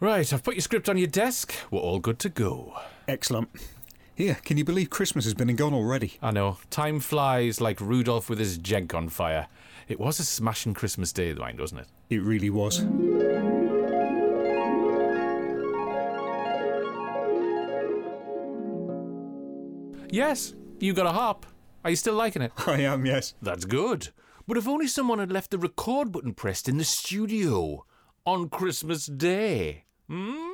Right, I've put your script on your desk. We're all good to go. Excellent. Here, can you believe Christmas has been and gone already? I know, time flies like Rudolph with his jenk on fire. It was a smashing Christmas day, mind, wasn't it? It really was. Yes, you got a hop. Are you still liking it? I am, yes. That's good. But if only someone had left the record button pressed in the studio on Christmas Day. Hmm?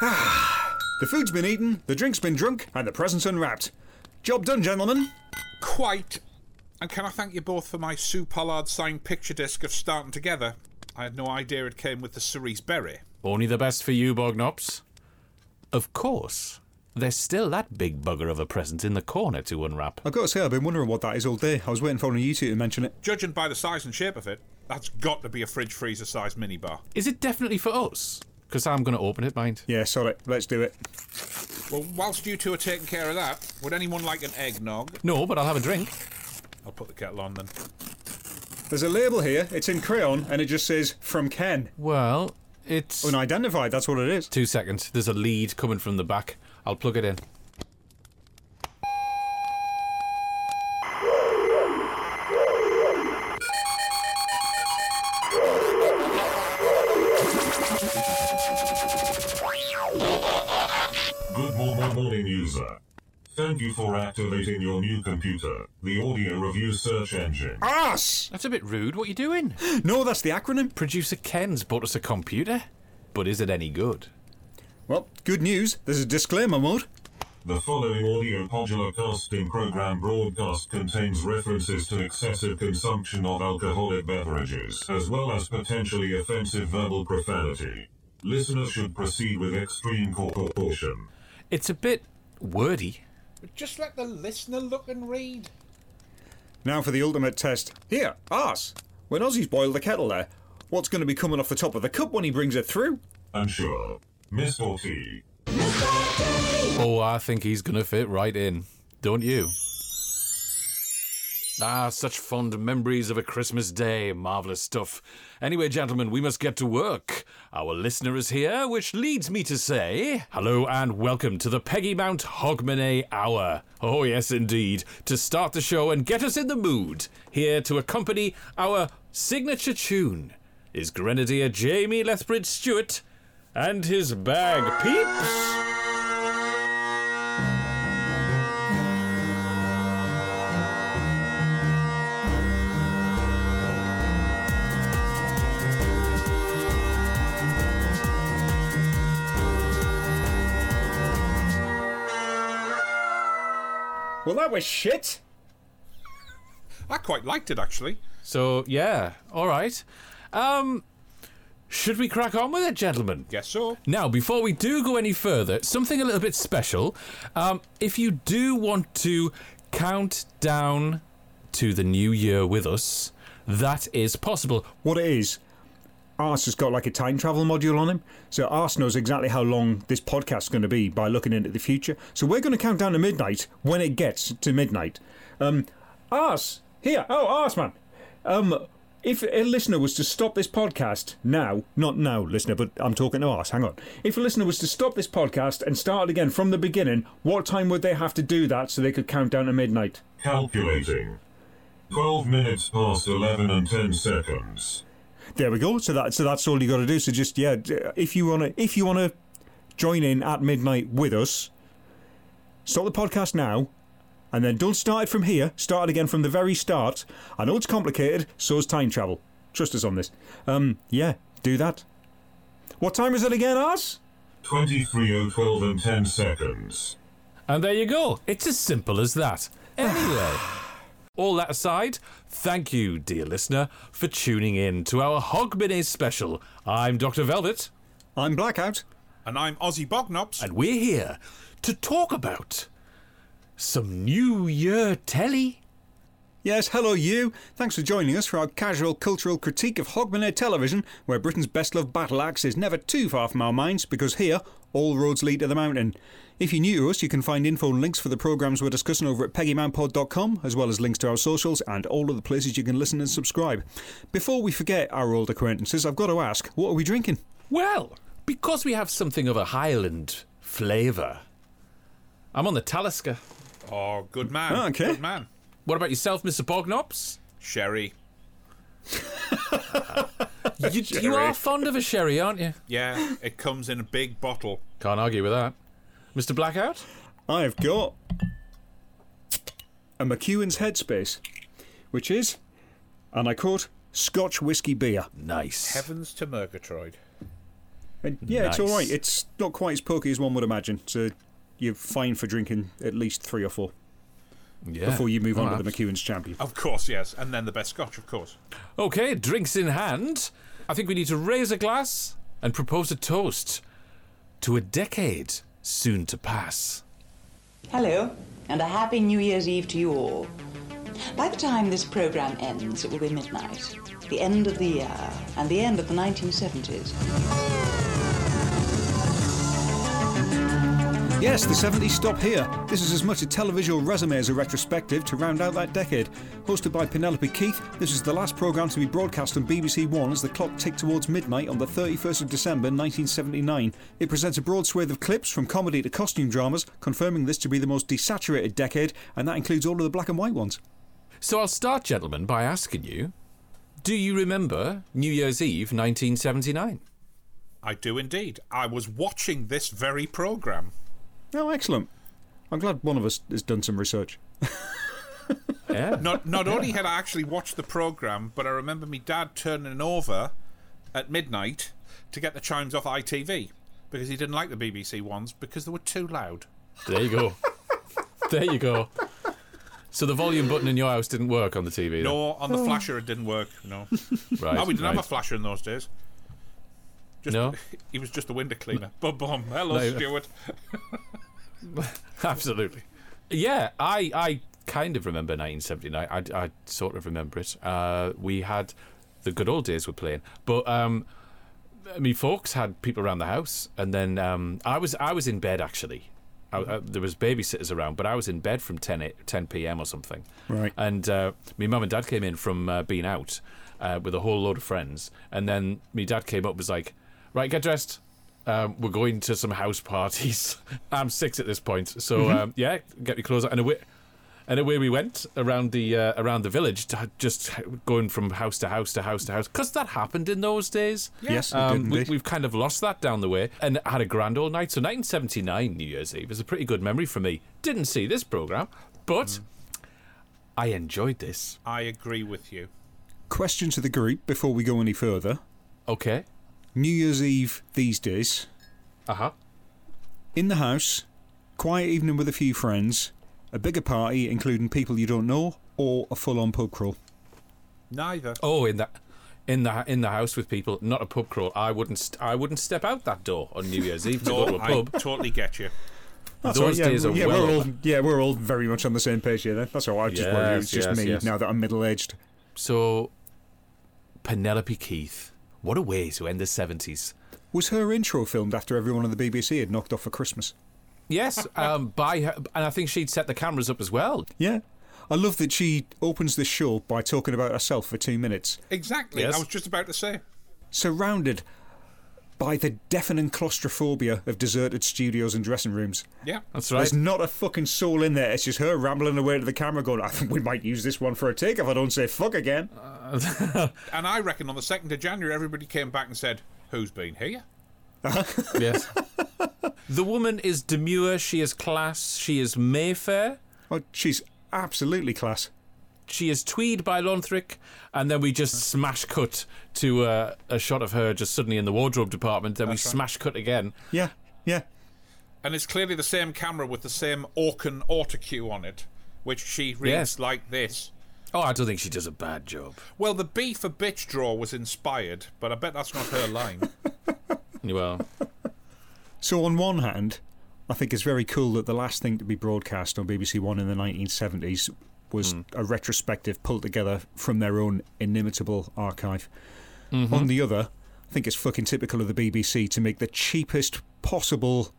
The food's been eaten, the drink's been drunk, and the presents unwrapped. Job done, gentlemen. Quite. And can I thank you both for my Sue Pollard signed picture disc of Starting Together? I had no idea it came with the cerise berry. Only the best for you, Bognops. Of course. There's still that big bugger of a present in the corner to unwrap. I've got to say, I've been wondering what that is all day. I was waiting for one of you two to mention it. Judging by the size and shape of it, that's got to be a fridge freezer sized minibar. Is it definitely for us? Because I'm going to open it, mind. Yeah, sorry. Let's do it. Well, whilst you two are taking care of that, would anyone like an eggnog? No, but I'll have a drink. I'll put the kettle on then. There's a label here. It's in crayon, and it just says "From Ken." Well, it's. Unidentified. That's what it is. Two seconds. There's a lead coming from the back. I'll plug it in. Good morning, morning user. Thank you for activating your new computer, the audio review search engine. Arse! That's a bit rude. What are you doing? No, that's the acronym. Producer Ken's bought us a computer. But is it any good? Well, good news. There's a disclaimer mode. The following audio modular casting program broadcast contains references to excessive consumption of alcoholic beverages, as well as potentially offensive verbal profanity. Listeners should proceed with extreme caution. It's a bit wordy. Just let the listener look and read. Now for the ultimate test. Here, arse. When Ozzy's boiled the kettle there, what's going to be coming off the top of the cup when he brings it through? Unsure. Mr. T. Oh, I think he's going to fit right in. Don't you? Ah, such fond memories of a Christmas day. Marvellous stuff. Anyway, gentlemen, we must get to work. Our listener is here, which leads me to say hello and welcome to the Peggy Mount Hogmanay Hour. Oh, yes, indeed. To start the show and get us in the mood, here to accompany our signature tune is Grenadier Jamie Lethbridge Stewart and his bag peeps. Well, that was shit. I quite liked it actually. So, yeah, all right. Um, should we crack on with it, gentlemen? Guess so. Now, before we do go any further, something a little bit special. Um, if you do want to count down to the new year with us, that is possible. What it is, Ars has got like a time travel module on him. So Ars knows exactly how long this podcast is going to be by looking into the future. So we're going to count down to midnight when it gets to midnight. Um, Arse, here. Oh, Ars, man. Um, if a listener was to stop this podcast now, not now, listener, but I'm talking to us, hang on. If a listener was to stop this podcast and start it again from the beginning, what time would they have to do that so they could count down to midnight? Calculating. 12 minutes past 11 and 10 seconds. There we go. So that so that's all you got to do. So just yeah, if you wanna if you wanna join in at midnight with us, stop the podcast now, and then don't start it from here. Start it again from the very start. I know it's complicated. So is time travel. Trust us on this. Um, yeah, do that. What time is it again, Ars? 23.012 and 10 seconds. And there you go. It's as simple as that. Anyway, all that aside, thank you, dear listener, for tuning in to our Hogmanay special. I'm Dr. Velvet, I'm Blackout. And I'm Ozzy Bognops. and we're here to talk about some New Year telly. Yes, hello you. Thanks for joining us for our casual cultural critique of Hogmanay Television, where Britain's best loved battle axe is never too far from our minds, because here, all roads lead to the mountain. If you're new to us, you can find info and links for the programmes we're discussing over at peggymanpod.com, as well as links to our socials and all of the places you can listen and subscribe. Before we forget our old acquaintances, I've got to ask, what are we drinking? Well, because we have something of a Highland flavour, I'm on the Talisker. Oh, good man. Oh, okay. Good man. What about yourself, Mr. Bognops? Sherry. You, you are fond of a sherry, aren't you? Yeah, it comes in a big bottle. Can't argue with that. Mr. Blackout? I've got a McEwan's Headspace, which is, and I quote, Scotch whisky beer. Nice. Heavens to Murgatroyd. And yeah, it's all right. It's not quite as pokey as one would imagine. So you're fine for drinking at least three or four Yeah. before you move Oh, on to the abs- McEwan's Champion. Of course, yes. And then the best scotch, of course. Okay, drinks in hand. I think we need to raise a glass and propose a toast to a decade soon to pass. Hello, and a happy New Year's Eve to you all. By the time this program ends, it will be midnight, the end of the year, and the end of the 1970s. Yes, the 70s stop here. This is as much a televisual resume as a retrospective to round out that decade. Hosted by Penelope Keith, this is the last programme to be broadcast on BBC One as the clock ticked towards midnight on the 31st of December 1979. It presents a broad swathe of clips from comedy to costume dramas, confirming this to be the most desaturated decade, and that includes all of the black and white ones. So I'll start, gentlemen, by asking you do you remember New Year's Eve 1979? I do indeed. I was watching this very program. Oh, excellent. I'm glad one of us has done some research. Yeah. Not not only had I actually watched the program, but I remember my dad turning over at midnight to get the chimes off ITV because he didn't like the BBC ones because they were too loud. There you go. there you go. So the volume button in your house didn't work on the TV? then? No, on the oh. flasher it didn't work. No, Right. oh, we didn't right. have a flasher in those days. Just, No? he was just a window cleaner. Bum bum. Hello, No. Stuart. Absolutely. Yeah, I, I kind of remember 1979. I, I sort of remember it. Uh, we had the good old days were playing, but um, me folks had people around the house, and then um, I was I was in bed actually. I, I, there was babysitters around, but I was in bed from 10, a- 10 p.m. or something. Right. And uh, my mum and dad came in from uh, being out uh, with a whole load of friends, and then my dad came up was like, "Right, get dressed. Um, we're going to some house parties. I'm six at this point, so um, yeah, get me clothes on. and away, and away we went around the uh, around the village, to, just going from house to house to house to house, because that happened in those days. Yes, it Um, did We, we've kind of lost that down the way, and had a grand old night. So 1979 New Year's Eve is a pretty good memory for me. Didn't see this program, but I enjoyed this. I agree with you. Question to the group before we go any further. Okay. New Year's Eve these days, Uh huh. in the house, quiet evening with a few friends, a bigger party including people you don't know, or a full on pub crawl. Neither. Oh, in that. In the in the house with people, not a pub crawl. I wouldn't st- I wouldn't step out that door on New Year's Eve to go to a a I pub. totally get you. That's Those all right, days yeah, are yeah, well we're all yeah, we're all very much on the same page here. Then that's all. right. I just worry it's Yes, just yes, me yes. now that I'm middle aged. So, Penelope Keith, what a way to end the seventies. Was her intro filmed after everyone on the BBC had knocked off for Christmas? Yes, um, by her, and I think she'd set the cameras up as well. Yeah. I love that she opens the show by talking about herself for two minutes, Exactly. Yes. I was just about to say. surrounded by the deafening claustrophobia of deserted studios and dressing rooms. Yeah. That's right. There's not a fucking soul in there. It's just her rambling away to the camera going, I think we might use this one for a take if I don't say fuck again. Uh, and I reckon on the 2nd of January, everybody came back and said, Who's been here? Yes. the woman is demure. She is class. She is Mayfair. Oh, she's absolutely class. She is Tweed by Lonthric, and then we just smash cut to uh, a shot of her just suddenly in the wardrobe department. Then we smash cut again. Yeah, yeah. And it's clearly the same camera with the same Orkin autocue on it, which she reads Yes. like this. Oh, I don't think she does a bad job. Well, the B for bitch draw was inspired, but I bet that's not her line. Well, So, on one hand, I think it's very cool that the last thing to be broadcast on BBC One in the 1970s was Hmm. a retrospective pulled together from their own inimitable archive. Mm-hmm. On the other, I think it's fucking typical of the BBC to make the cheapest possible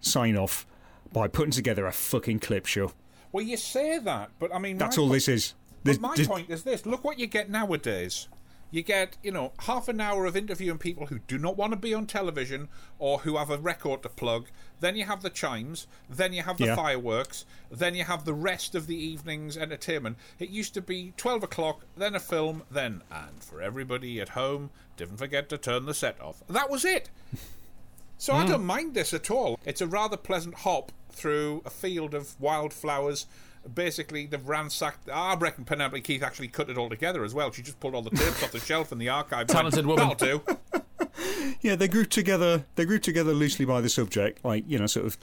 sign off by putting together a fucking clip show. Well, you say that, but I mean, That's all po- this is. But This- my this- point is this: look what you get nowadays. You get, you know, half an hour of interviewing people who do not want to be on television or who have a record to plug. Then you have the chimes. Then you have the Yeah. fireworks. Then you have the rest of the evening's entertainment. It used to be 12 o'clock, then a film, then, and for everybody at home, didn't forget to turn the set off. That was it. So I hmm. don't mind this at all. It's a rather pleasant hop through a field of wildflowers. Basically, they've ransacked. I reckon Penelope Keith actually cut it all together as well. She just pulled all the tapes off the shelf in the archive. Talented woman. That'll do. Yeah, they grouped together. They grouped together loosely by the subject, like you know, sort of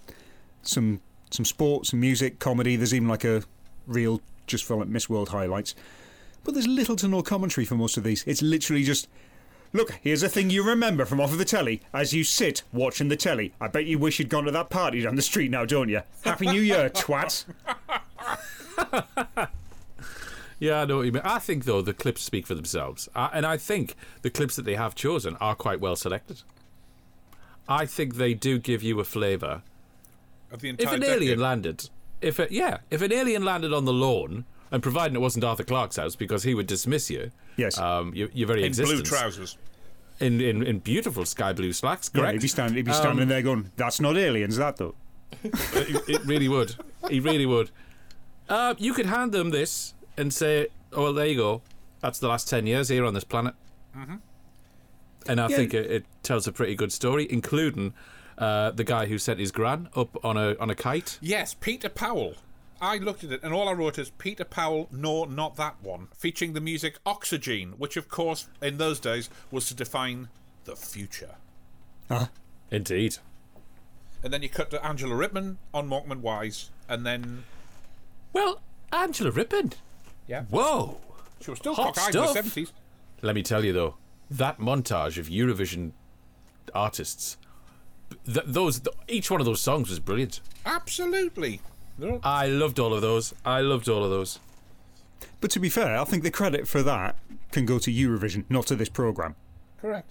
some some sports, some music, comedy. There's even like a real just for like Miss World highlights. But there's little to no commentary for most of these. It's literally just. Look, here's a thing you remember from off of the telly as you sit watching the telly. I bet you wish you'd gone to that party down the street now, don't you? Happy New Year, twat. Yeah, I know what you mean. I think, though, the clips speak for themselves. Uh, and I think the clips that they have chosen are quite well selected. I think they do give you a flavour. Of the If entire an alien landed, if it, yeah, if an alien landed on the lawn, and providing it wasn't Arthur Clarke's house because he would dismiss you, Yes. um, your, your very in existence, blue trousers. in, in in beautiful sky blue slacks, Yeah, correct? he'd be, stand, he'd be standing there going, "That's not aliens, that though." it, it really would. He really would. Uh, you could hand them this and say, "Oh, well, there you go. That's the last ten years here on this planet." Mm-hmm. And I Yeah. think it, it tells a pretty good story, including uh, the guy who sent his gran up on a on a kite. Yes, Peter Powell. I looked at it and all I wrote is Peter Powell, no, not that one. Featuring the music Oxygen, which of course in those days was to define the future. Indeed. And then you cut to Angela Rippman on Morecambe and Wise, and then Well, Angela Rippon. yeah, Whoa. she was still Hot cockeyed in the stuff. seventies. Let me tell you though, that montage of Eurovision artists, th- those th- each one of those songs was brilliant. Absolutely. No, I loved all of those. I loved all of those. But to be fair, I think the credit for that can go to Eurovision, not to this program. correct.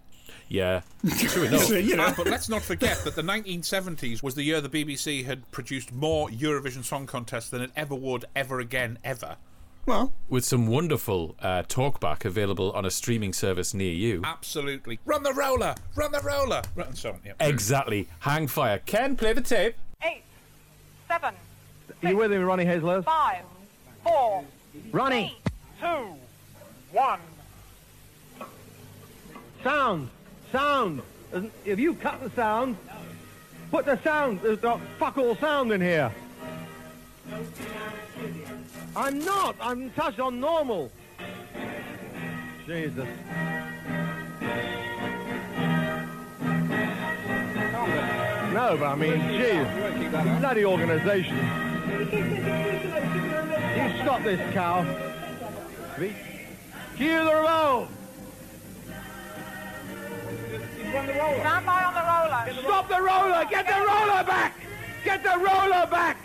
Yeah, true enough. You know, Ah, but let's not forget that the 1970s was the year the BBC had produced more Eurovision Song Contests than it ever would ever again, ever. well, with some wonderful uh, talkback available on a streaming service near you. Absolutely. Run the roller! Run the roller! Run, and so on, yeah. Exactly. Hang fire. Ken, play the tape. eight, seven, You with me, Ronnie Hazler? five, four, Ronnie! two, one. Sound! Sound! If you cut the sound, put the sound. There's got fuck all sound in here. I'm not. I'm touched on normal. Jesus. No, but I mean, geez. Bloody organisation. You stop this cow. Cue the revolve! Stand by on the roller. Stop the roller! Get the roller back! Get the roller back!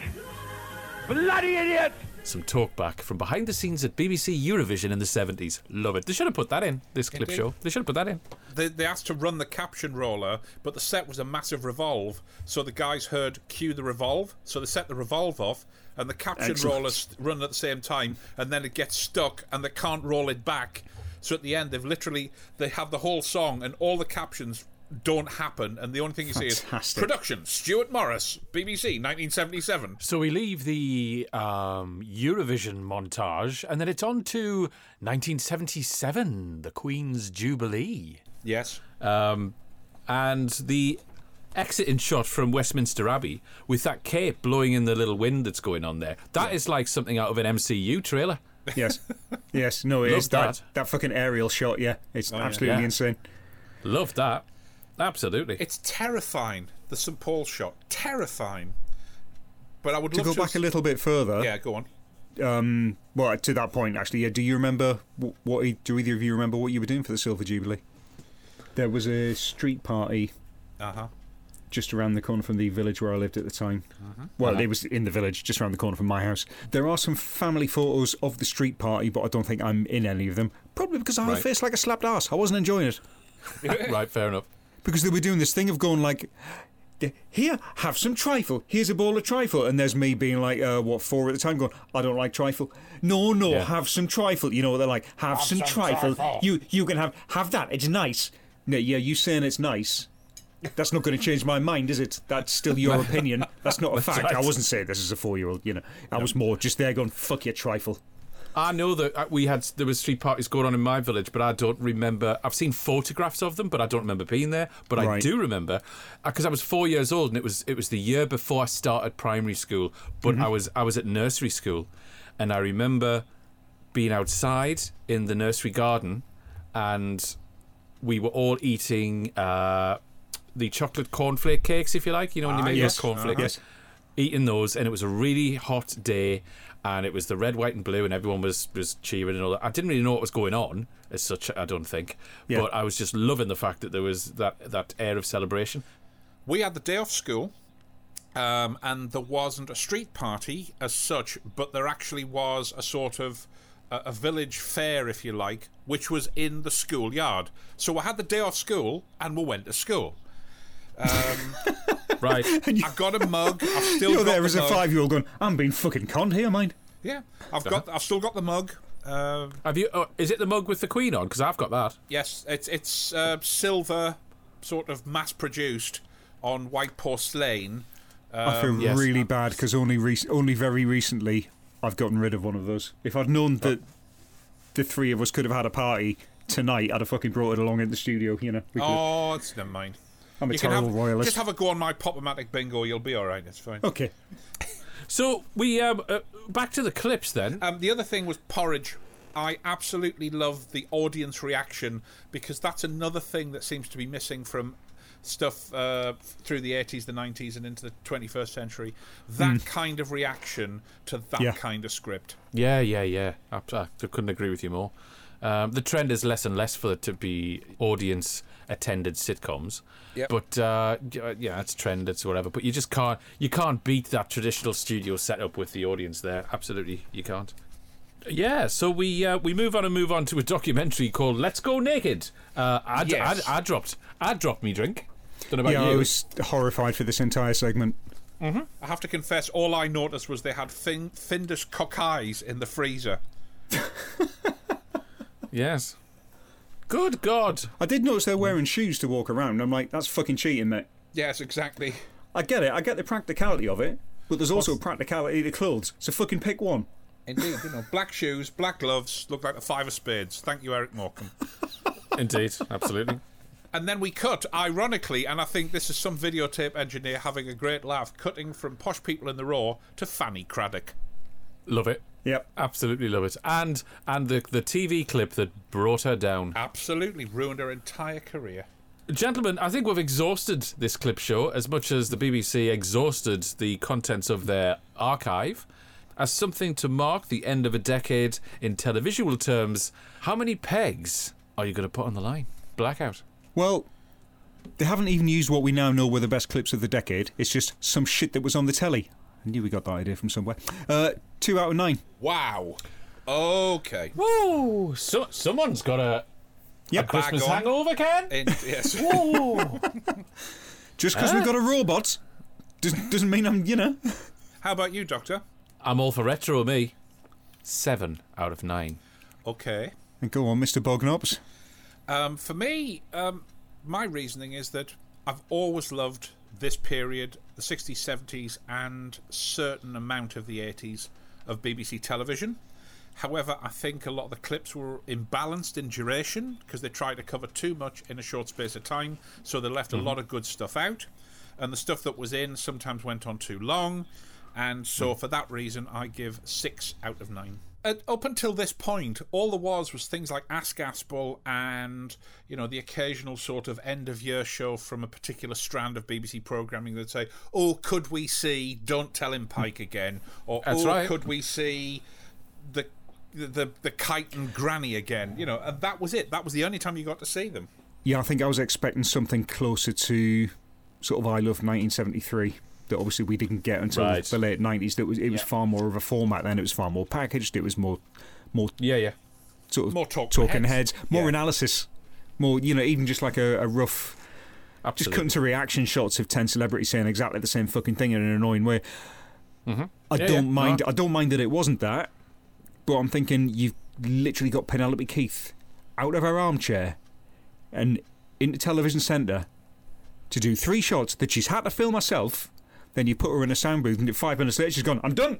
Bloody idiot! Some talkback from behind the scenes at BBC Eurovision in the 70s. Love it. They should have put that in, this clip Indeed. show. They should have put that in. They, they asked to run the caption roller, but the set was a massive revolve, so the guys heard cue the revolve, so they set the revolve off, and the caption Excellent. roller st- run at the same time, and then it gets stuck, and they can't roll it back. So at the end, they've literally they have the whole song, and all the captions don't happen, and the only thing you see is production Stewart Morris, BBC, 1977. So we leave the um, Eurovision montage and then it's on to 1977, the Queen's Jubilee. Yes. Um, and the exiting shot from Westminster Abbey with that cape blowing in the little wind that's going on there. That is like something out of an MCU trailer. Yes, yes, no, it is that, that. that fucking aerial shot. Yeah, it's absolutely Yeah. insane. Love that. Absolutely. It's terrifying, the St. Paul shot. Terrifying. But I would To love go to back a little bit further, Yeah, go on. um, well, to that point, actually, yeah. Do you remember what? what do either of you remember what you were doing for the Silver Jubilee? There was a street party Uh huh. Just around the corner from the village where I lived at the time. Well, it was in the village, just around the corner from my house. There are some family photos of the street party, but I don't think I'm in any of them. Probably because I had a Right. face like a slapped ass. I wasn't enjoying it. right, fair enough. Because they were doing this thing of going like, here, have some trifle. Here's a bowl of trifle. And there's me being like, uh, what, four at the time, going, I don't like trifle. No, no, Yeah. have some trifle. You know, they're like, have, some, trifle. You you can have have that. It's nice. No, yeah, you saying it's nice. That's not going to change my mind, is it? That's still your opinion. That's not a fact. I wasn't saying this as a four-year-old. You know, I was more just there going, "Fuck your trifle." I know that uh, we had there was street parties going on in my village, but I don't remember. I've seen photographs of them, but I don't remember being there. But I do remember because I was four years old, and it was it was the year before I started primary school. But I was I was at nursery school, and I remember being outside in the nursery garden, and we were all eating uh, the chocolate cornflake cakes, if you like. You know when you make yes. those cornflakes Yes. eating those, and it was a really hot day, and it was the red, white, and blue, and everyone was was cheering and all that. I didn't really know what was going on as such. I don't think, Yeah. but I was just loving the fact that there was that that air of celebration. We had the day off school, um, and there wasn't a street party as such, but there actually was a sort of a, a village fair, if you like, which was in the schoolyard. So I had the day off school, and we went to school. Right? I got a mug. I've still You're got there the as a five-year-old going, "I'm being fucking conned here, mind." Yeah, I've got. I've still got the mug. Uh, Have you? Oh, is it the mug with the queen on? Because I've got that. yes, it's it's uh, silver, sort of mass produced on white porcelain. I feel yes. really bad because only rec- only very recently I've gotten rid of one of those. If I'd known that the three of us could have had a party tonight, I'd have fucking brought it along in the studio. You know, Oh, it's never mind. I'm a You terrible have, royalist. just have a go on my Pop-O-Matic bingo. You'll be all right. It's fine. okay, So we um, uh, back to the clips then. Um, the other thing was porridge. I absolutely love the audience reaction because that's another thing that seems to be missing from stuff uh, through the 80s, the 90s, and into the 21st century. That kind of reaction to that Yeah. kind of script. Yeah, yeah, yeah. I, I couldn't agree with you more. Um, the trend is less and less for it to be audience attended sitcoms. Yep. But uh, yeah, it's trend, it's whatever. But you just can't you can't beat that traditional studio setup with the audience there. Absolutely, you can't. Yeah, so we uh, we move on and move on to a documentary called "Let's Go Naked." Uh, I, d- Yes. I, I dropped I dropped me drink. Don't know about yeah, you. I was horrified for this entire segment. I have to confess, all I noticed was they had fin- Findus cockeyes in the freezer. Yes. Good God. I did notice they're wearing shoes to walk around. I'm like, that's fucking cheating, mate. Yes, exactly. I get it. I get the practicality of it, but there's also practicality to clothes. So fucking pick one. Indeed, you know, black shoes, black gloves, look like the five of spades. Thank you, Eric Morecambe. Indeed, absolutely. And then we cut, ironically, and I think this is some videotape engineer having a great laugh, cutting from posh people in the raw to Fanny Cradock. Love it. Yep. Absolutely love it. And and the the TV clip that brought her down. Absolutely ruined her entire career. Gentlemen, I think we've exhausted this clip show as much as the BBC exhausted the contents of their archive. As something to mark the end of a decade in televisual terms, how many pegs are you going to put on the line? Blackout. Well, they haven't even used what we now know were the best clips of the decade. It's just some shit that was on the telly. I knew we got that idea from somewhere. Uh, two out of nine. Wow. Okay. Woo! So, someone's got a, Yep. a Christmas on. hangover, Ken? In, yes. Just because we've got a robot doesn't, doesn't mean I'm, you know. How about you, Doctor? I'm all for retro, me. Seven out of nine. Okay. And go on, Mr. Bognops. Um, for me, um, my reasoning is that I've always loved this period, the 60s, 70s, and certain amount of the 80s of BBC television. However, I think a lot of the clips were imbalanced in duration because they tried to cover too much in a short space of time, so they left a mm-hmm. lot of good stuff out. And the stuff that was in sometimes went on too long. And so, mm. for that reason, I give six out of nine. Uh, up until this point, all there was was things like Ask Aspel and, you know, the occasional sort of end of year show from a particular strand of BBC programming that'd say, oh, could we see Don't Tell Him Pike again? Or, That's oh, right. could we see the, the, the kite and granny again? You know, and that was it. That was the only time you got to see them. Yeah, I think I was expecting something closer to sort of I Love 1973 that obviously we didn't get until Right. the late 90s. That was it was Yeah. far more of a format then. It was far more packaged. It was more more Yeah, yeah. sort of More talk talking heads. heads, more Yeah. analysis, more you know even just like a, a rough. Just Absolutely. cutting to reaction shots of ten celebrities saying exactly the same fucking thing in an annoying way. I Mm-hmm. Yeah, don't mind. No. I don't mind that it wasn't that, but I'm thinking you've literally got Penelope Keith out of her armchair and into television centre to do three shots that she's had to film herself. Then you put her in a sound booth, and five minutes later she's gone. I'm done.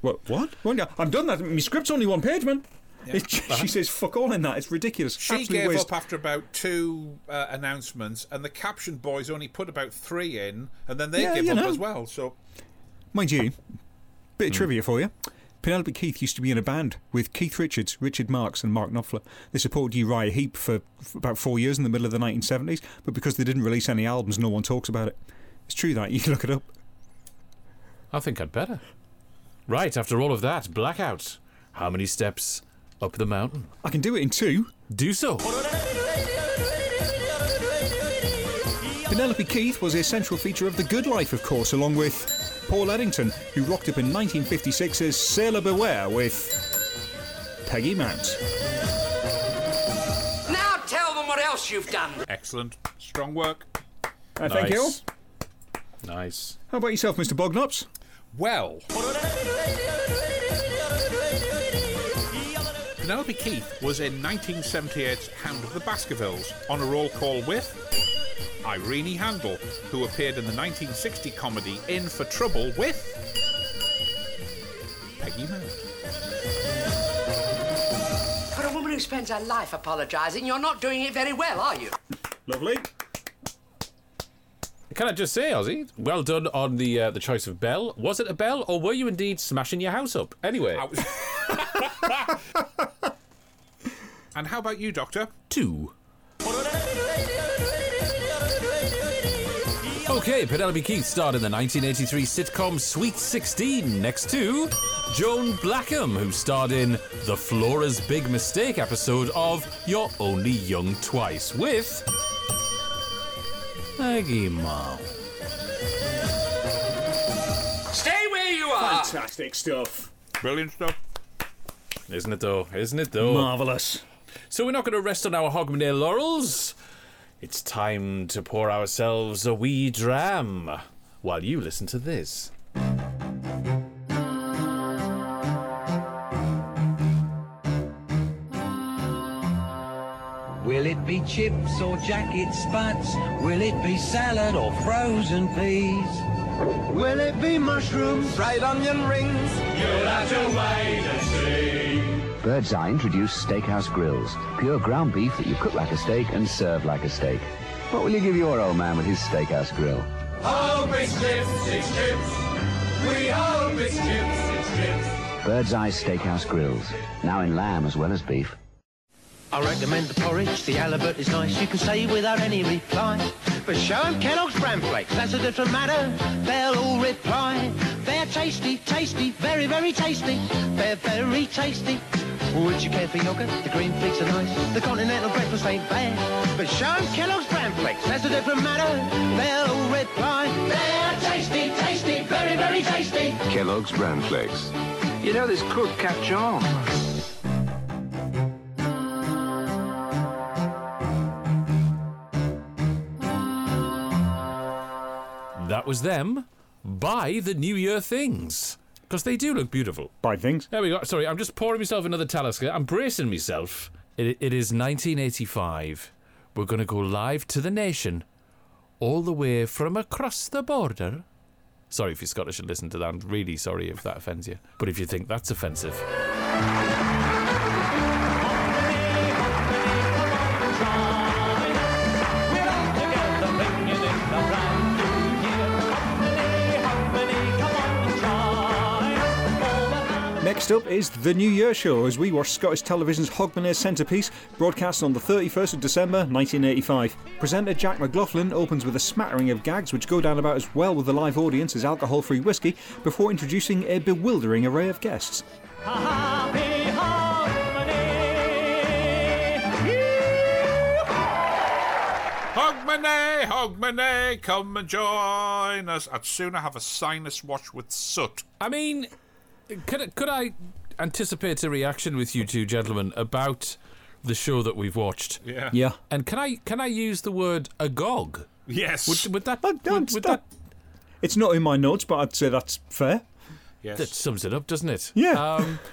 What? What? Well, yeah, I'm done. That my script's only one page, man. It- she says fuck all in that. It's ridiculous. She Absolute gave waste. up after about two uh, announcements, and the caption boys only put about three in, and then they Yeah, gave up know. as well. So Mind you, bit of Hmm. trivia for you. Penelope Keith used to be in a band with Keith Richards, Richard Marks, and Mark Knopfler. They supported Uriah Heep for, for about four years in the middle of the 1970s, but because they didn't release any albums, no one talks about it. It's true that. You can look it up. I think I'd better. Right, after all of that, blackout. How many steps up the mountain? I can do it in two. Do so. Penelope Keith was a central feature of The Good Life, of course, along with Paul Eddington, who rocked up in 1956's Sailor Beware with Peggy Mount. Now tell them what else you've done. excellent, strong work. Uh, Thank you. Nice. Nice. How about yourself, Mr. Bognops? Well, Penelope Keith was in 1978's Hound of the Baskervilles on a roll call with Irene Handl, who appeared in the 1960 comedy In for Trouble with Peggy Mount. For a woman who spends her life apologising, you're not doing it very well, are you? Lovely. Can I just say, Ozzy, well done on the uh, the choice of bell. Was it a bell, or were you indeed smashing your house up? Anyway, and how about you, Doctor? two. Okay, Penelope Keith starred in the 1983 sitcom Sweet 16 next to Joan Blackham, who starred in the Flora's Big Mistake episode of You're Only Young Twice with Maggie Mom. Stay where you are. Fantastic stuff. Brilliant stuff. Isn't it though? Isn't it though? Marvellous. So we're not going to rest on our Hogmanay laurels. It's time to pour ourselves a wee dram while you listen to this. Be chips or jacket spats? Will it be salad or frozen peas? Will it be mushrooms, fried onion rings? You'll have to wait and see. Birdseye introduced Steakhouse Grills, pure ground beef that you cook like a steak and serve like a steak. What will you give your old man with his Steakhouse Grill? oh great chips chips chips Birdseye Steakhouse Grills, now in lamb as well as beef. I recommend the porridge, the halibut is nice, you can say without any reply. But show 'em Kellogg's Bran Flakes, that's a different matter, they'll all reply. They're tasty, tasty, very, very tasty, they're very tasty. Would you care for yogurt? The green flakes are nice, the continental breakfast ain't bad. But show 'em Kellogg's Bran Flakes, that's a different matter, they'll all reply. They're tasty, tasty, very, very tasty. Kellogg's Bran Flakes. You know this could catch on. Was them. Buy the New Year things. Because they do look beautiful. Buy things. There we go. Sorry, I'm just pouring myself another Talisker. I'm bracing myself. It, it is 1985. We're going to go live to the nation, all the way from across the border. Sorry if you're Scottish and listen to that. I'm really sorry if that offends you. But if you think that's offensive. Next up is The New Year Show as we watch Scottish television's Hogmanay centrepiece, broadcast on the 31st of December 1985. Presenter Jack McLaughlin opens with a smattering of gags which go down about as well with the live audience as alcohol free whiskey before introducing a bewildering array of guests. Hogmanay, Hogmanay, come and join us. I'd sooner have a sinus wash with soot. I mean, could I- could I anticipate a reaction with you two gentlemen about the show that we've watched? Yeah. Yeah. And can I can I use the word agog? Yes. Would, would that would, would stop. that It's not in my notes, but I'd say that's fair. yes. that sums it up, doesn't it? Yeah. Um,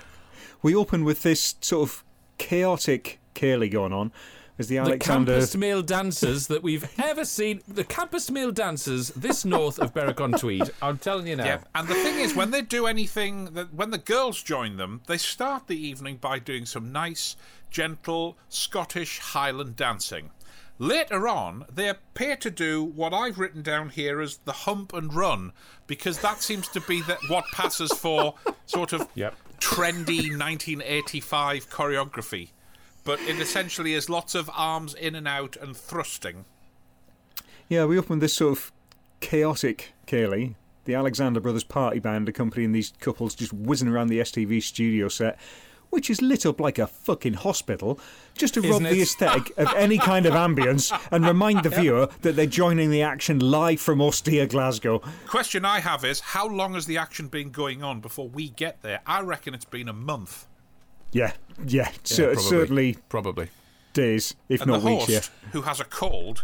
We open with this sort of chaotic ceilidh going on as the the Alexander. campest male dancers that we've ever seen. The campus male dancers this north of Berwick on Tweed. I'm telling you now. Yeah, and the thing is, when they do anything, that when the girls join them, they start the evening by doing some nice, gentle Scottish Highland dancing. Later on, they appear to do what I've written down here as the hump and run, because that seems to be that what passes for sort of Yep. trendy 1985 choreography. But it essentially is lots of arms in and out and thrusting. Yeah, we open with this sort of chaotic ceilidh. The Alexander Brothers party band accompanying these couples just whizzing around the STV studio set, which is lit up like a fucking hospital, just to rob Isn't the it? aesthetic of any kind of ambience and remind the viewer that they're joining the action live from austere Glasgow. Question I have is how long has the action been going on before we get there? I reckon it's been a month. Yeah, yeah, cer- probably. certainly Probably. days, if And not the weeks. host, Yeah. who has a cold,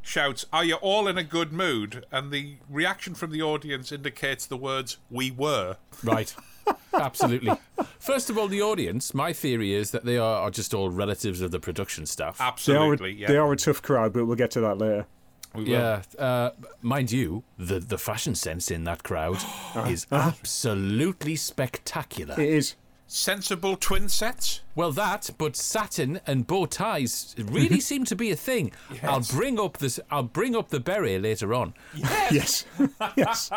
shouts, Are you all in a good mood? And the reaction from the audience indicates the words, We were. Right. Absolutely. First of all, the audience. My theory is that they are, are just all relatives of the production staff. They are, Absolutely, a, yeah. they are a tough crowd, but we'll get to that later. We will. Yeah, uh, mind you, the the fashion sense in that crowd is absolutely spectacular. It is. Sensible twin sets? Well, that, but satin and bow ties really seem to be a thing. I'll bring up this. I'll bring up the beret later on. Yes. yes.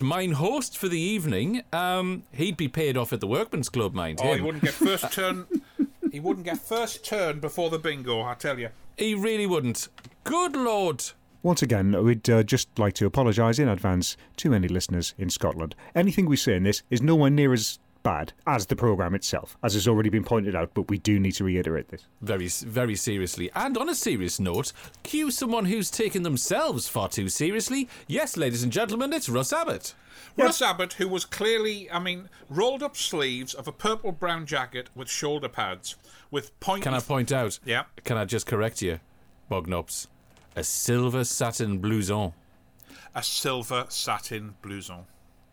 Mine host for the evening. Um, he'd be paid off at the Workman's Club, mind Oh, him. he wouldn't get first turn. he wouldn't get first turn before the bingo, I tell you. He really wouldn't. Good lord. Once again, we'd uh, just like to apologise in advance to any listeners in Scotland. Anything we say in this is nowhere near as bad as the programme itself, as has already been pointed out, but we do need to reiterate this. Very, very seriously. And on a serious note, cue someone who's taken themselves far too seriously. Yes, ladies and gentlemen, it's Russ Abbot. Russ Abbot, who was clearly, I mean, rolled up sleeves of a purple brown jacket with shoulder pads, with point. Can I point out? Yeah. Can I just correct you, Bognops? A silver satin blouson. a silver satin blouson.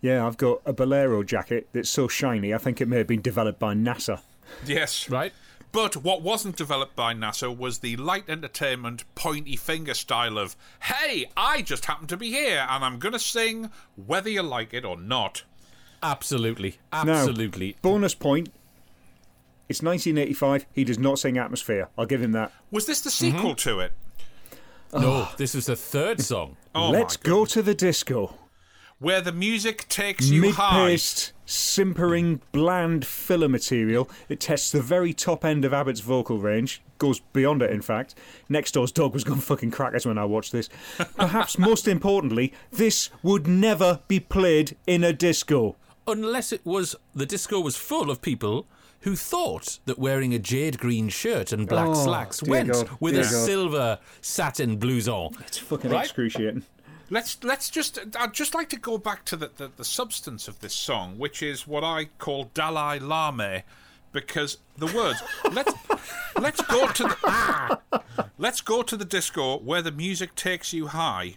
Yeah, I've got a bolero jacket that's so shiny, I think it may have been developed by NASA. Yes. Right? But what wasn't developed by NASA was the light entertainment pointy finger style of, hey, I just happen to be here and I'm going to sing whether you like it or not. Absolutely. Now, Absolutely. bonus point. It's 1985. He does not sing Atmosphere. I'll give him that. Was this the sequel mm-hmm. to it? No, ah. this was the third song. Oh Let's go to the disco. Where the music takes you high. Mid-paced, simpering, bland filler material. It tests the very top end of Abbot's vocal range. Goes beyond it, in fact. Next door's dog was going fucking crackers when I watched this. Perhaps most importantly, this would never be played in a disco. Unless it was the disco was full of people who thought that wearing a jade green shirt and black Oh, slacks went God, with dear a God. silver satin blouson. It's fucking Right? excruciating. Let's let's just I'd just like to go back to the, the, the substance of this song, which is what I call Dalai Lama, because the words let's let's go to the let's go to the disco where the music takes you high.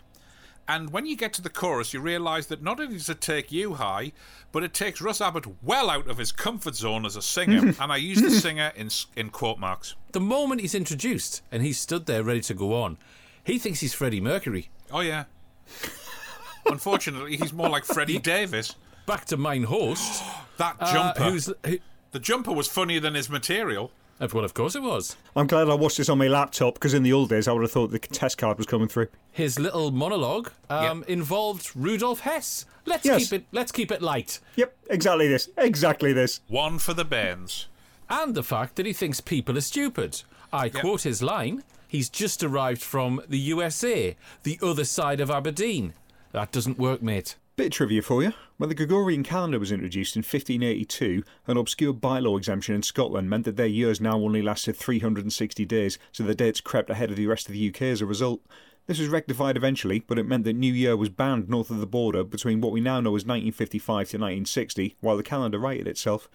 And when you get to the chorus, you realise that not only does it take you high, but it takes Russ Abbot well out of his comfort zone as a singer. and I use the singer in in quote marks. The moment he's introduced and he's stood there ready to go on, he thinks he's Freddie Mercury. Oh yeah. Unfortunately, he's more like Freddie Davies. Back to main host. That uh, jumper. who's who, The jumper was funnier than his material. uh, well, of course it was. I'm glad I watched this on my laptop because in the old days I would have thought the test card was coming through. His little monologue um, Yep. involved Rudolf Hess. Let's Yes. keep it. Let's keep it light. Yep, exactly this. Exactly this. One for the Bairns. and the fact that he thinks people are stupid. I quote his line He's just arrived from the USA, the other side of Aberdeen. That doesn't work, mate. Bit of trivia for you. When the Gregorian calendar was introduced in 1582, an obscure bylaw exemption in Scotland meant that their years now only lasted 360 days, so the dates crept ahead of the rest of the UK as a result. This was rectified eventually, but it meant that New Year was banned north of the border between what we now know as 1955 to 1960, while the calendar righted itself.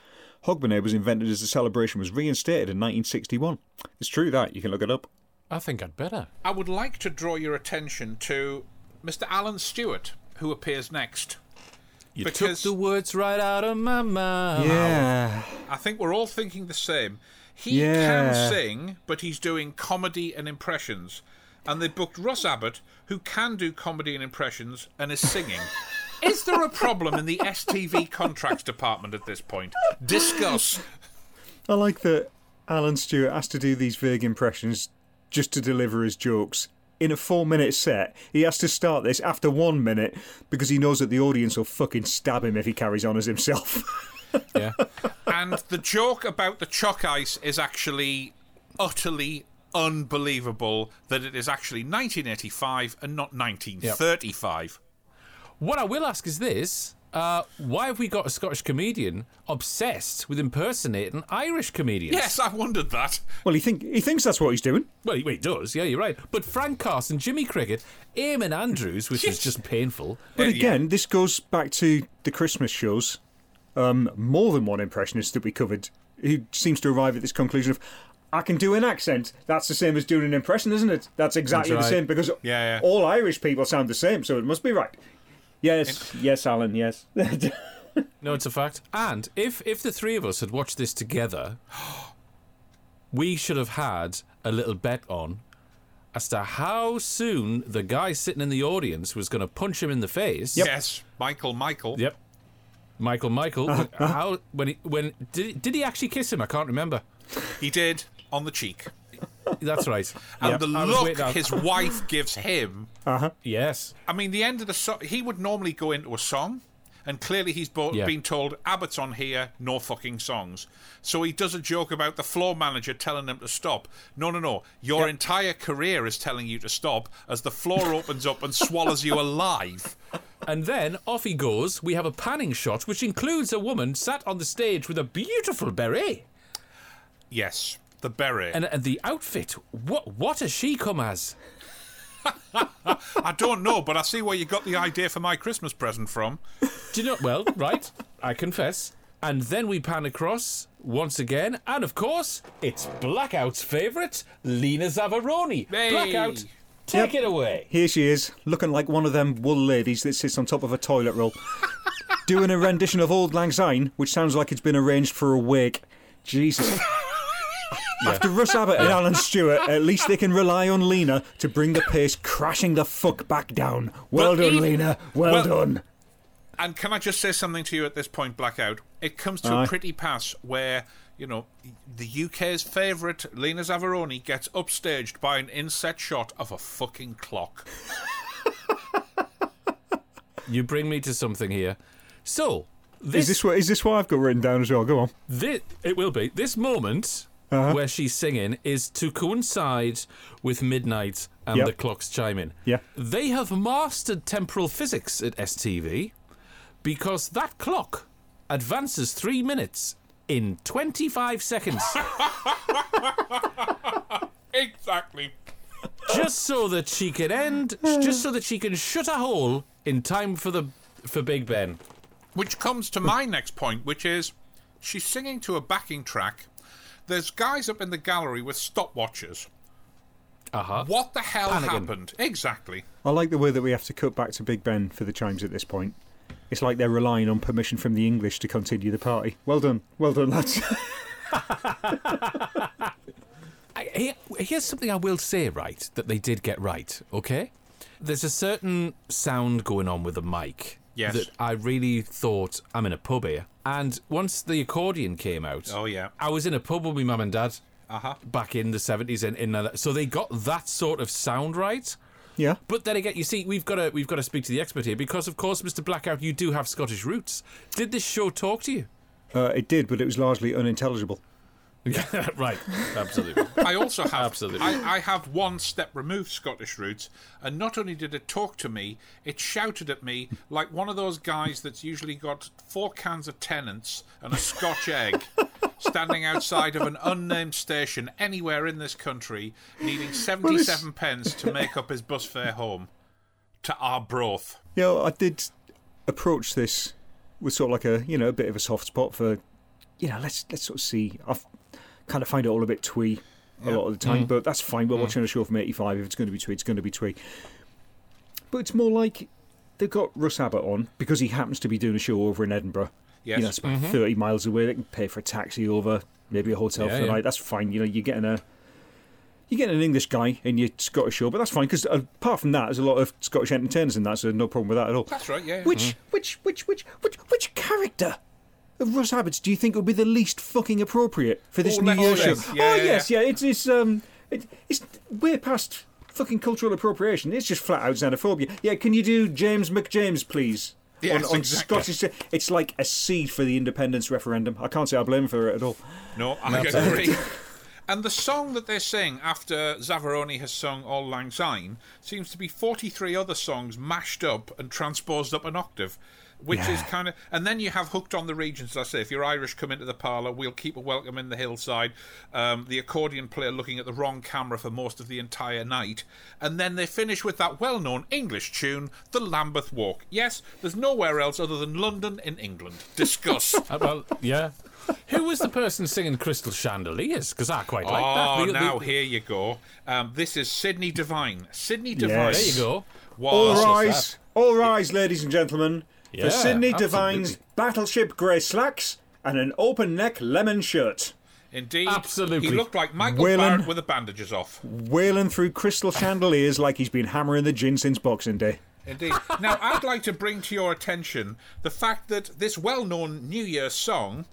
Hogmanay was invented as the celebration was reinstated in 1961. It's true that, you can look it up. I think I'd better. I would like to draw your attention to Mr. Allan Stewart, who appears next. You Because- took the words right out of my mouth. Yeah. I think we're all thinking the same. He Yeah. can sing, but he's doing comedy and impressions. And they booked Russ Abbot, who can do comedy and impressions and is singing. is there a problem in the STV contracts department at this point? Discuss. I like that Allan Stewart has to do these vague impressions just to deliver his jokes. In a four minute set, he has to start this after one minute because he knows that the audience will fucking stab him if he carries on as himself. Yeah. And the joke about the chalk ice is actually utterly unbelievable that it is actually 1985 and not 1935. What I will ask is this. Uh, why have we got a Scottish comedian obsessed with impersonating Irish comedians? Yes, I wondered that. well, he think he thinks that's what he's doing. Well, he, well, he does. Yeah, you're right. But Frank Carson, Jimmy Cricket, Eamonn Andrews, which is just painful. But Uh, again, this goes back to the Christmas shows. Um, more than one impressionist that we covered who seems to arrive at this conclusion of, I can do an accent. That's the same as doing an impression, isn't it? That's exactly That's the same because Yeah, yeah. all Irish people sound the same, so it must be right. Yes, yes, Alan, yes. No, it's a fact. And if if the three of us had watched this together, we should have had a little bet on as to how soon the guy sitting in the audience was going to punch him in the face. Yes, Michael, Michael. Yep. Michael, Michael. How when he when did did he actually kiss him? I can't remember. He did on the cheek. That's right. And Yep. the look his wife gives him. Uh-huh. Yes. I mean, the end of the song, he would normally go into a song, and clearly he's bo- Yeah. been told, Abbot's on here, no fucking songs. So he does a joke about the floor manager telling him to stop. No, no, no. Your Yep. entire career is telling you to stop as the floor opens up and swallows you alive. And then off he goes. We have a panning shot, which includes a woman sat on the stage with a beautiful beret. Yes, the beret. And, and the outfit, what what has she come as? I don't know, but I see where you got the idea for my Christmas present from. Do you know? Well, right, I confess. And then we pan across once again, and of course, it's Blackout's favourite, Lena Zavaroni. Hey. Blackout, take it away. Here she is, looking like one of them wool ladies that sits on top of a toilet roll. Doing a rendition of Auld Lang Syne, which sounds like it's been arranged for a wake. Jesus. After Russ Abbot and Allan Stewart, at least they can rely on Lena to bring the pace crashing the fuck back down. Well, Well, done, even- Lena. Well, well- done. And can I just say something to you at this point, Blackout? It comes to Aye. a pretty pass where, you know, the UK's favourite, Lena Zavaroni, gets upstaged by an inset shot of a fucking clock. You bring me to something here. So, this, Is this what is this what I've got written down as well? Go on. thi- it will be this moment Uh-huh. where she's singing is to coincide with midnight and Yep. the clocks chiming. Yeah. They have mastered temporal physics at STV because that clock advances three minutes in 25 seconds. Exactly. just so that she can end, just so that she can shut a hole in time for the for Big Ben. Which comes to my next point, which is she's singing to a backing track. There's guys up in the gallery with stopwatches. Uh huh. What the hell Panicking. happened? Exactly. I like the way that we have to cut back to Big Ben for the chimes at this point. It's like they're relying on permission from the English to continue the party. Well done, well done, lads. I, here, here's something I will say, right, that they did get right, okay? There's a certain sound going on with the mic Yes. that I really thought I'm in a pub here. And once the accordion came out, Oh, yeah. I was in a pub with my mum and dad Uh huh. back in the 70s, and in, uh, so they got that sort of sound right. yeah. But then again, you see, we've got to we've got to speak to the expert here because, of course, Mr. Blackout, you do have Scottish roots. Did this show talk to you? Uh, it did, but it was largely unintelligible. right, absolutely. I also have Absolutely. I, I have one step removed Scottish roots, and not only did it talk to me, it shouted at me like one of those guys that's usually got four cans of Tennent's and a Scotch egg, standing outside of an unnamed station anywhere in this country, needing seventy-seven pence to make up his bus fare home to Arbroath. You know, I did approach this with sort of like a you know a bit of a soft spot for you know let's let's sort of see. I kind of find it all a bit twee a lot of the time, Mm. but that's fine. We're watching a show from '85. If it's going to be twee, it's going to be twee. But it's more like they've got Russ Abbot on because he happens to be doing a show over in Edinburgh. Yes. You know, it's about Mhm. 30 miles away. They can pay for a taxi over, maybe a hotel Yeah, for the yeah. night. That's fine. You know, you're getting a you're getting an English guy in your Scottish show, but that's fine because apart from that, there's a lot of Scottish entertainers in that, so no problem with that at all. That's right, yeah. Which which which which which which character of Russ Abbot's do you think would be the least fucking appropriate for this Oh, New let's Year's show? Yeah, oh yeah, yes, yeah. It's it's um it, it's way past fucking cultural appropriation. It's just flat out xenophobia. Yeah, can you do James McJames, please? Yes, on, on exactly. Scottish, it's like a seed for the independence referendum. I can't say I blame him for it at all. No, I agree. And the song that they sing after Zavaroni has sung Auld Lang Syne seems to be 43 other songs mashed up and transposed up an octave, which is kind of. And then you have Hooked on the Regions. As I say, if you're Irish, come into the parlour, we'll keep a welcome in the hillside. Um, the accordion player looking at the wrong camera for most of the entire night. And then they finish with that well known English tune, The Lambeth Walk. Yes, there's nowhere else other than London in England. Discuss. Uh, well, yeah. Who was the person singing Crystal Chandeliers? Because I quite like that. Oh, The- the- now here you go. Um, this is Sydney Devine. Sydney Devine. Yes. There you go. All rise, all rise, ladies and gentlemen, Yeah, for Sydney absolutely. Devine's battleship grey slacks and an open neck lemon shirt, indeed Absolutely. He looked like Michael Waylon- Barrett with the bandages off. wailing through crystal chandeliers like he's been hammering the gin since Boxing Day. Indeed. Now, I'd like to bring to your attention the fact that this well-known New Year's song,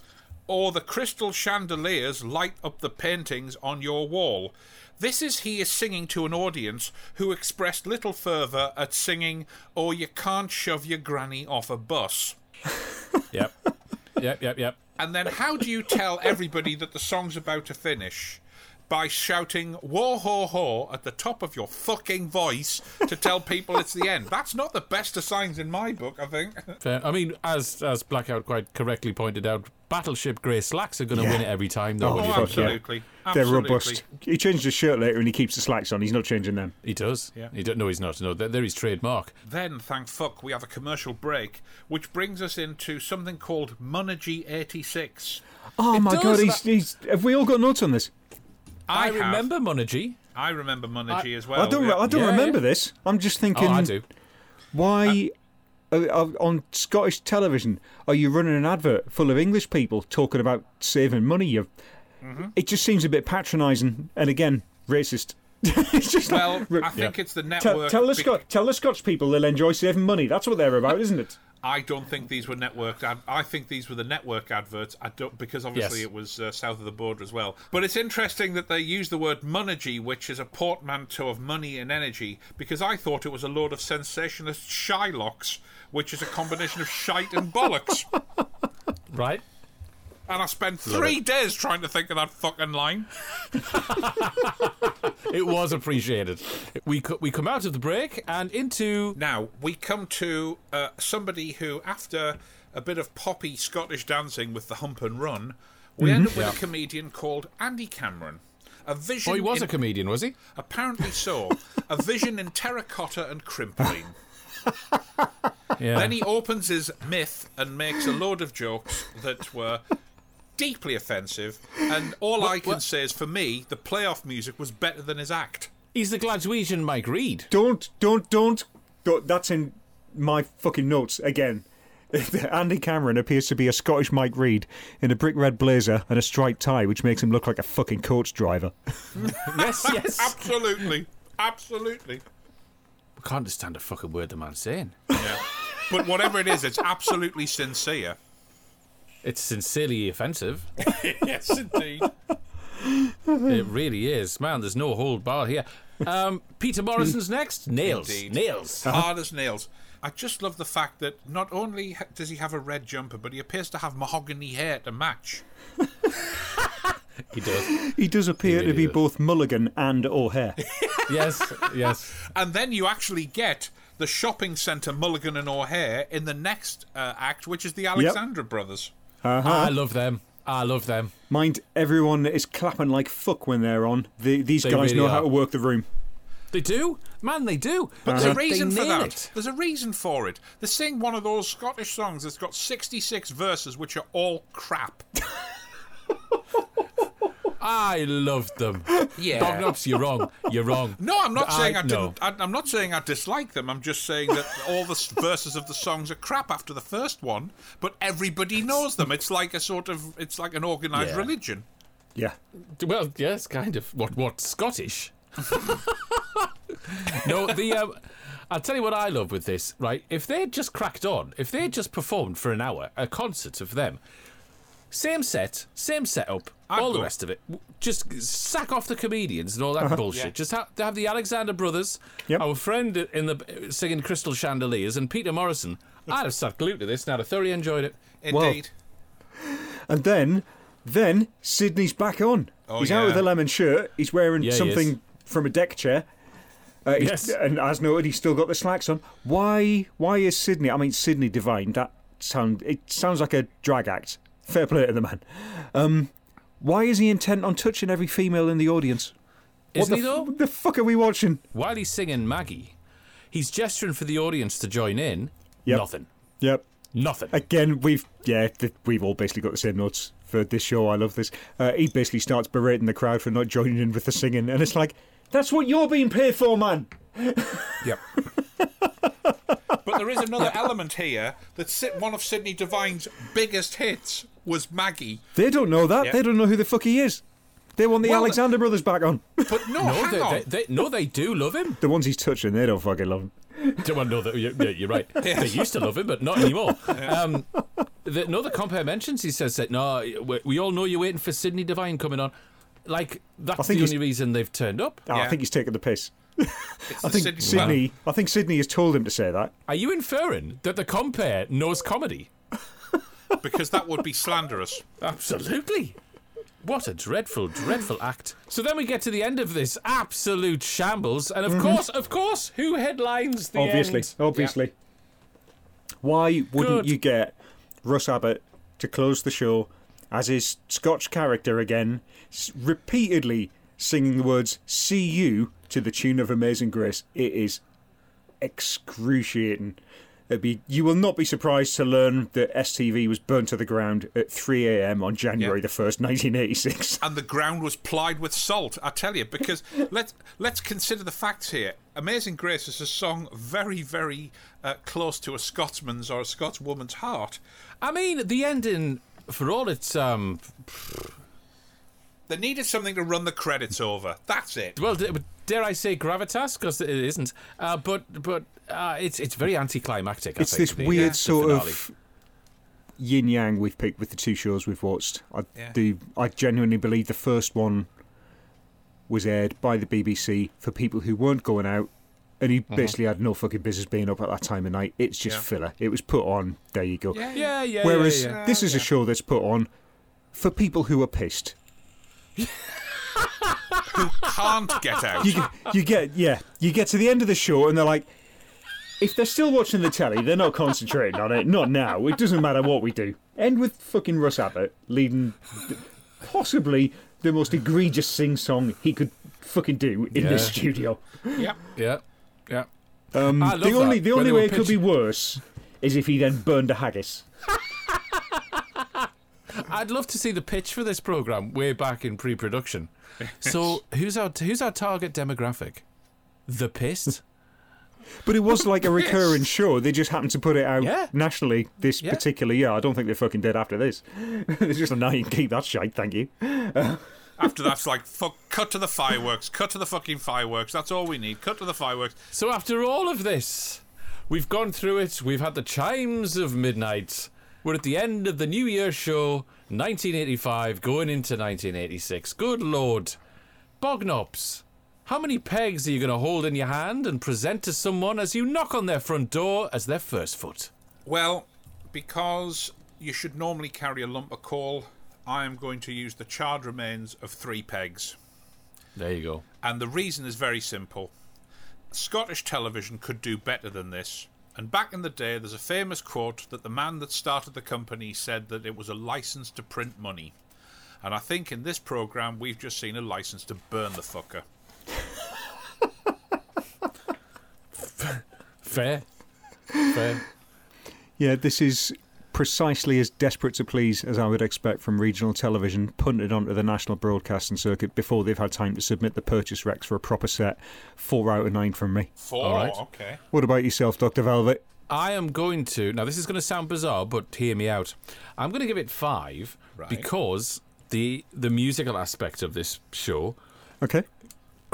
or the crystal chandeliers light up the paintings on your wall. This is he is singing to an audience who expressed little fervour at singing, "Oh, you can't shove your granny off a bus." Yep. Yep, yep, yep. And then how do you tell everybody that the song's about to finish? By shouting "Whoa ho ho" at the top of your fucking voice to tell people it's the end. That's not the best of signs in my book, I think. Fair. I mean, as as Blackout quite correctly pointed out, Battleship Grey Slacks are going to Yeah. win it every time, though. Oh, when you fuck think about it. absolutely. They're Absolutely. robust. He changes his shirt later and he keeps the slacks on. He's not changing them. He does. Yeah. He don't, no, he's not. No, they're, they're his trademark. Then, thank fuck, we have a commercial break, which brings us into something called Monergy 86. Oh It my does god, he's, that- he's. Have we all got notes on this? I, have- remember Monergy. I remember Monergy as well. I don't. yeah. I don't Yeah, remember yeah. this. I'm just thinking. Oh, I do. Why, uh, uh, on Scottish television, are you running an advert full of English people talking about saving money? You, Mm-hmm. it just seems a bit patronising and again racist. it's just like, Well, I think it's the tell, network. tell the bec- Scot, tell the Scotch people they'll enjoy saving money. That's what they're about, isn't it? I don't think these were networked. Ad- I think these were the network adverts. I don't because obviously Yes. it was uh, south of the border as well. But it's interesting that they use the word monergy, which is a portmanteau of money and energy, because I thought it was a load of sensationalist shylocks, which is a combination of shite and bollocks. Right. And I spent three days trying to think of that fucking line. It was appreciated. We co- we come out of the break and into Now we come to uh, somebody who, after a bit of poppy Scottish dancing with the hump and run, we end up with Yeah. a comedian called Andy Cameron. A vision. Oh, he was in- a comedian, was he? Apparently so. a vision in terracotta and Crimplene. Yeah. Then he opens his myth and makes a load of jokes that were deeply offensive. And all I can what- say is, for me, the playoff music was better than his act. He's the Glaswegian Mike Reid. Don't, don't, don't, don't. That's in my fucking notes again. Andy Cameron appears to be a Scottish Mike Reid in a brick red blazer and a striped tie, which makes him look like a fucking coach driver. yes, yes. Absolutely. Absolutely. I can't understand a fucking word the man's saying. Yeah. But whatever it is, it's absolutely sincere. It's sincerely offensive. yes, indeed. it really is. Man, there's no hold bar here. Um, Peter Morrison's next. Nails. Indeed. Nails. Hard as nails. I just love the fact that not only does he have a red jumper, but he appears to have mahogany hair to match. He does. He does appear really to be does. both Mulligan and O'Hare. Yes, yes. And then you actually get the shopping centre Mulligan and O'Hare in the next uh, act, which is the Alexander brothers. Uh-huh. I love them. I love them. Mind, everyone is clapping like fuck when they're on. The, these They guys really know how to work the room. They do, man. They do. But They- there's a reason they for that. it. There's a reason for it. They sing one of those Scottish songs that's got 66 verses, which are all crap. I love them. Yeah. Dog Bognops, you're wrong. You're wrong. No, I'm not saying I, no. didn't. I, I'm not saying I dislike them. I'm just saying that all the verses of the songs are crap after the first one, but everybody knows them. It's like a sort of. It's like an organised Yeah. religion. Yeah. Well, yes, kind of. What? What? Scottish? no, the. Um, I'll tell you what I love with this. Right, if they had just cracked on, if they had just performed for an hour, a concert of them, same set, same setup, I'd all the rest of it, just sack off the comedians and all that bullshit. Yeah. Just have, have the Alexander brothers, Yep. our friend in the singing Crystal Chandeliers, and Peter Morrison. I'd have sat glued to this and I'd have thoroughly enjoyed it. Indeed. And then, then Sydney's back on. Oh, he's out with yeah. a lemon shirt. He's wearing Yeah, something is. from a deck chair. Uh, Yes. And as noted, he's still got the slacks on. Why? Why is Sydney? I mean, Sydney Devine. That sound. It sounds like a drag act. Fair play to the man. Um, why is he intent on touching every female in the audience? Isn't what the, f- though? what the fuck are we watching? While he's singing Maggie, he's gesturing for the audience to join in. Yep. Nothing. Yep. Nothing. Again, we've yeah, th- we've all basically got the same notes for this show. I love this. Uh, he basically starts berating the crowd for not joining in with the singing, and it's like, that's what you're being paid for, man. Yep. But there is another element here that's one of Sydney Devine's biggest hits was Maggie. They don't know that. Yeah. They don't know who the fuck he is. They want the Well, Alexander brothers back on. But no, No, hang they, on. they, they, no, they do love him. the ones he's touching, they don't fucking love him. Do I know that? You're, yeah, you're right. They used to love him, but not anymore. Um, the, no, the compare mentions. He says that no, we, we all know you're waiting for Sydney Devine coming on. Like that's the only reason they've turned up. Oh, I think he's taking the piss. I think Sydney, Sydney. I think Sydney has told him to say that. Are you inferring that the compare knows comedy? Because that would be slanderous. Absolutely. What a dreadful, dreadful act. So then we get to the end of this absolute shambles, and of mm-hmm. course, of course, who headlines the obviously, end? obviously. Why wouldn't Good. you get Russ Abbot to close the show as his Scotch character again, s- repeatedly singing the words "See you" to the tune of "Amazing Grace"? It is excruciating. It'd be, you will not be surprised to learn that STV was burnt to the ground at 3 a.m. on January the 1st, 1986. and the ground was plied with salt. I tell you, because let's let's consider the facts here. "Amazing Grace" is a song very, very uh, close to a Scotsman's or a Scotswoman's heart. I mean, the ending, for all its um, They needed something to run the credits over. That's it. well, d- dare I say gravitas? Because it isn't. Uh, but but uh, it's it's very anticlimactic. I it's think, this the- weird the sort finale. of yin yang we've picked with the two shows we've watched. I Yeah. do. I genuinely believe the first one was aired by the BBC for people who weren't going out, and he basically had no fucking business being up at that time of night. It's just Yeah. filler. It was put on. There you go. Yeah, Yeah, yeah. Whereas yeah, yeah. this is a show that's put on for people who are pissed. Can't get out. You, you get yeah. You get to the end of the show and they're like. If they're still watching the telly, they're not concentrating on it. Not now. It doesn't matter what we do. End with fucking Russ Abbot leading possibly the most egregious sing song he could fucking do in this studio. Yep. yeah, yeah. Um, I love the only that. the When only they were way it could be pitching- worse is if he then burned a haggis. I'd love to see the pitch for this program way back in pre-production. So who's our who's our target demographic? The pissed. But it was like a recurring show. They just happened to put it out Yeah. nationally this Yeah. particular year. I don't think they're fucking did after this. It's just like, now you can keep that shite, thank you. After that's like, fuck, cut to the fireworks. Cut to the fucking fireworks. That's all we need. Cut to the fireworks. So after all of this, we've gone through it. We've had the chimes of midnight. We're at the end of the New Year show, 1985, going into 1986. Good lord, Bognops. How many pegs are you going to hold in your hand and present to someone as you knock on their front door as their first foot? Well, because you should normally carry a lump of coal I am going to use the charred remains of three pegs. There you go. And the reason is very simple. Scottish television could do better than this. And back in the day, there's a famous quote that the man that started the company said that it was a license to print money. And I think in this programme, we've just seen a license to burn the fucker. Fair. Fair. Yeah, this is precisely as desperate to please as I would expect from regional television, punted onto the national broadcasting circuit before they've had time to submit the purchase recs for a proper set. Four out of nine from me. Four, All right. okay. What about yourself, Dr. Velvet? I am going to. Now, this is going to sound bizarre, but hear me out. I'm going to give it five Right. because the the musical aspect of this show Okay.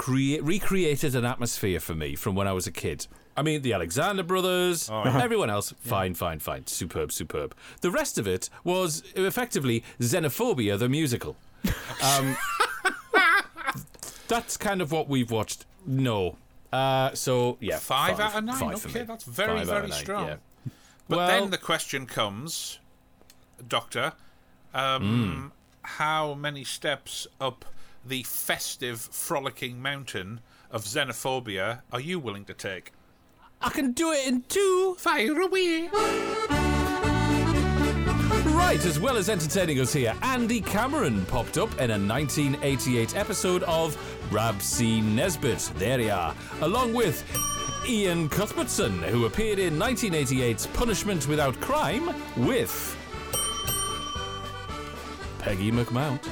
Crea- recreated an atmosphere for me from when I was a kid. I mean, the Alexander Brothers, Oh, yeah. everyone else, fine, fine, fine, superb, superb. The rest of it was effectively Xenophobia the musical. Um, that's kind of what we've watched. No. Uh, so, yeah. Five, out of nine. Five okay, that's very, Five very nine, strong. yeah. But Well- then the question comes, Doctor, um, Hmm. how many steps up the festive, frolicking mountain of xenophobia are you willing to take? I can do it in two. Fire away. Right, as well as entertaining us here, Andy Cameron popped up in a 1988 episode of Rab C. Nesbitt. There you are. Along with Iain Cuthbertson, who appeared in 1988's Punishment Without Crime with Peggy McMount.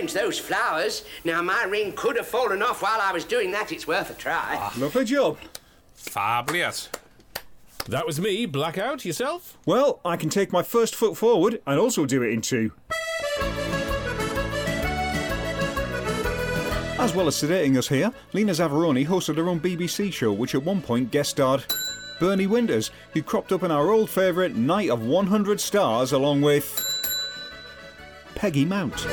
I arranged those flowers. Now, my ring could have fallen off while I was doing that. It's worth a try. Ah. Lovely job. Fabulous. That was me, Blackout. Yourself? Well, I can take my first foot forward and also do it in two. As well as sedating us here, Lena Zavaroni hosted her own BBC show, which at one point guest starred Bernie Winters, who cropped up in our old favourite Night of 100 Stars along with Peggy Mount.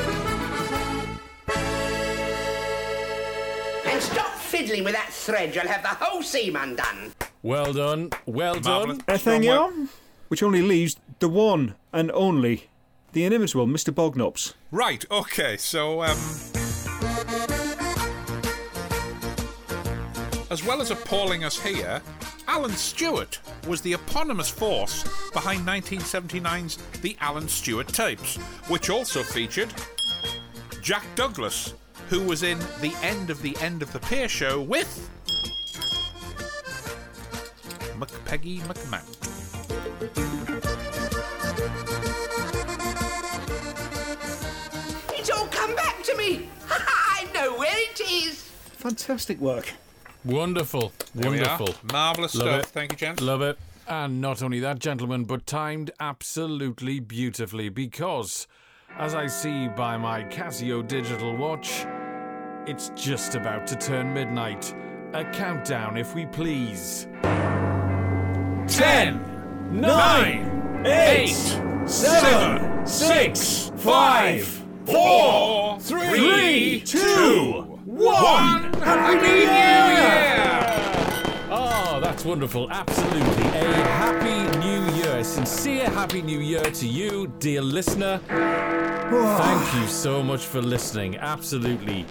Fiddling with that thread. You'll have the whole seam undone. Well done. Well done. Ethangium, which only leaves the one and only, the inimitable Mr. Bognops. Right, okay, so, um. As well as appalling us here, Allan Stewart was the eponymous force behind 1979's The Allan Stewart Tapes, which also featured Jack Douglas, who was in The End of the End of the Pier show with McPeggy McMount. It's all come back to me. I know where it is. Fantastic work. Wonderful. There we are. Wonderful. Marvellous Love stuff. it. Thank you, gents. Love it. And not only that, gentlemen, but timed absolutely beautifully because, as I see by my Casio digital watch, it's just about to turn midnight. A countdown, if we please. Ten, nine, eight, seven, six, five, four, three, two, one. Happy New Year! Oh, that's wonderful. Absolutely. A happy new. A sincere happy new year to you, dear listener. Thank you so much for listening. Absolutely.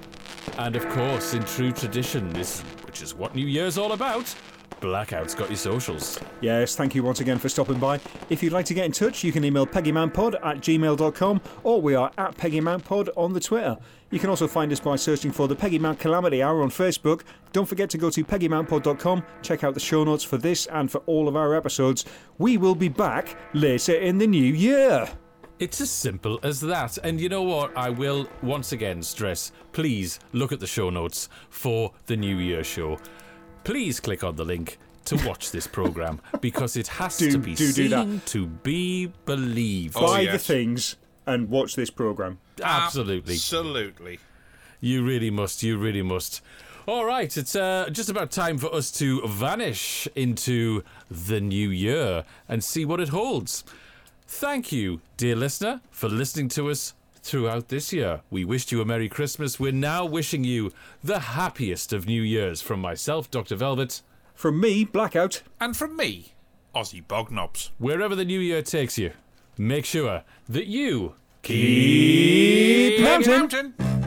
And of course, in true tradition, this which is what New Year's all about, Blackout's got your socials. Yes, thank you once again for stopping by. If you'd like to get in touch, you can email peggymountpod at gmail.com or we are at peggymountpod on the Twitter. You can also find us by searching for the Peggy Mount Calamity Hour on Facebook. Don't forget to go to peggymountpod.com, check out the show notes for this and for all of our episodes. We will be back later in the new year. It's as simple as that. And you know what? I will once again stress please look at the show notes for the New Year show. Please click on the link to watch this program because it has Do- to be do do that. seen to be believed. Buy the things and watch this programme. Absolutely. Absolutely. You really must. You really must. All right, it's uh, just about time for us to vanish into the new year and see what it holds. Thank you, dear listener, for listening to us throughout this year. We wished you a Merry Christmas. We're now wishing you the happiest of New Years from myself, Dr. Velvet. From me, Blackout. And from me, Aussie Bognops. Wherever the new year takes you, make sure that you Keep mountain. The